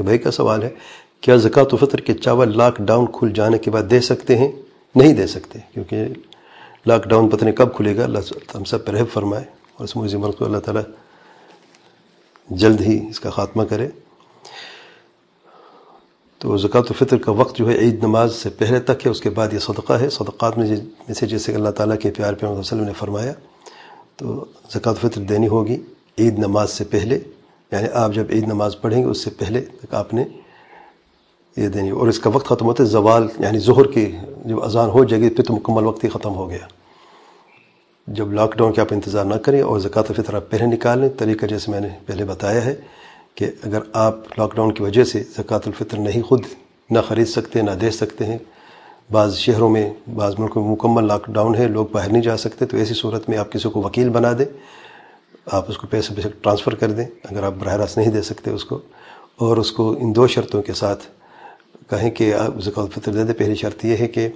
یہ بھائی کا سوال ہے، کیا زکوٰۃ و فطر کے چاول لاک ڈاؤن کھل جانے کے بعد دے سکتے ہیں؟ نہیں دے سکتے، کیونکہ لاک ڈاؤن پتہ نہیں کب کھلے گا۔ اللہ ہم سب پر رحب فرمائے اور اس موزی ملک کو اللہ تعالیٰ جلد ہی اس کا خاتمہ کرے۔ تو زکوٰۃ الفطر کا وقت جو ہے عید نماز سے پہلے تک ہے، اس کے بعد یہ صدقہ ہے۔ صدقات میں سے جیسے اللہ تعالیٰ کے پیار پہ وسلم نے فرمایا، تو زکوٰۃ الفطر دینی ہوگی عید نماز سے پہلے۔ یعنی آپ جب عید نماز پڑھیں گے، اس سے پہلے تک آپ نے یہ دینی اور اس کا وقت ختم ہوتا ہے، زوال یعنی ظہر کی جب اذان ہو جائے گی، پھر تو مکمل وقت ہی ختم ہو گیا۔ جب لاک ڈاؤن کے آپ انتظار نہ کریں اور زکوٰۃ الفطر آپ پہلے نکال لیں، طریقہ جیسے میں نے پہلے بتایا ہے کہ اگر آپ لاک ڈاؤن کی وجہ سے زکوٰۃ الفطر نہیں خود نہ خرید سکتے، نہ دے سکتے ہیں، بعض شہروں میں، بعض ملکوں میں مکمل لاک ڈاؤن ہے، لوگ باہر نہیں جا سکتے، تو ایسی صورت میں آپ کسی کو وکیل بنا دیں۔ آپ اس کو پیسے پیسے ٹرانسفر کر دیں، اگر آپ براہ راست نہیں دے سکتے اس کو، اور اس کو ان دو شرطوں کے ساتھ کہیں کہ آپ زکوٰۃ الفطر دے دیں، پہلی شرط یہ ہے کہ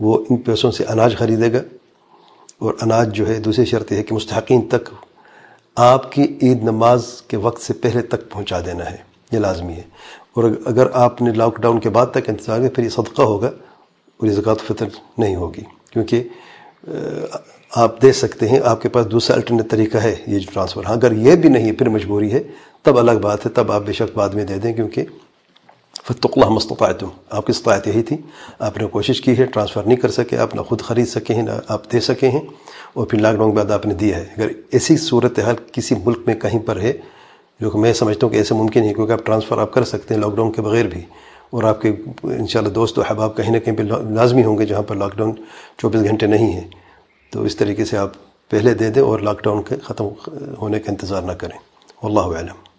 وہ ان پیسوں سے اناج خریدے گا، اور اناج جو ہے، دوسری شرط یہ ہے کہ مستحقین تک آپ کی عید نماز کے وقت سے پہلے تک پہنچا دینا ہے، یہ لازمی ہے۔ اور اگر آپ نے لاک ڈاؤن کے بعد تک انتظار کیا پھر یہ صدقہ ہوگا اور یہ زکوٰۃ فطر نہیں ہوگی، کیونکہ آپ دے سکتے ہیں، آپ کے پاس دوسرا الٹرنیٹ طریقہ ہے یہ جو ٹرانسفر ہاں اگر یہ بھی نہیں ہے، پھر مجبوری ہے، تب الگ بات ہے، تب آپ بے شک بعد میں دے دیں، کیونکہ فتق اللہ مستطاعتم آپ کی استطاعت یہی تھی۔ آپ نے کوشش کی ہے ٹرانسفر نہیں کر سکے، آپ نہ خود خرید سکے ہیں، نہ آپ دے سکے ہیں۔ اور پھر لاک ڈاؤن کے بعد آپ نے دیا ہے۔ اگر ایسی صورت حال کسی ملک میں کہیں پر ہے، جو کہ میں سمجھتا ہوں کہ ایسے ممکن ہے، کیونکہ آپ ٹرانسفر آپ کر سکتے ہیں لاک ڈاؤن کے بغیر بھی۔ اور آپ کے انشاءاللہ دوست و احباب کہیں نہ کہیں پہ لازمی ہوں گے جہاں پر لاک ڈاؤن چوبیس گھنٹے نہیں ہیں۔ تو اس طریقے سے آپ پہلے دے دیں اور لاک ڈاؤن کے ختم ہونے کا انتظار نہ کریں۔ واللہ علم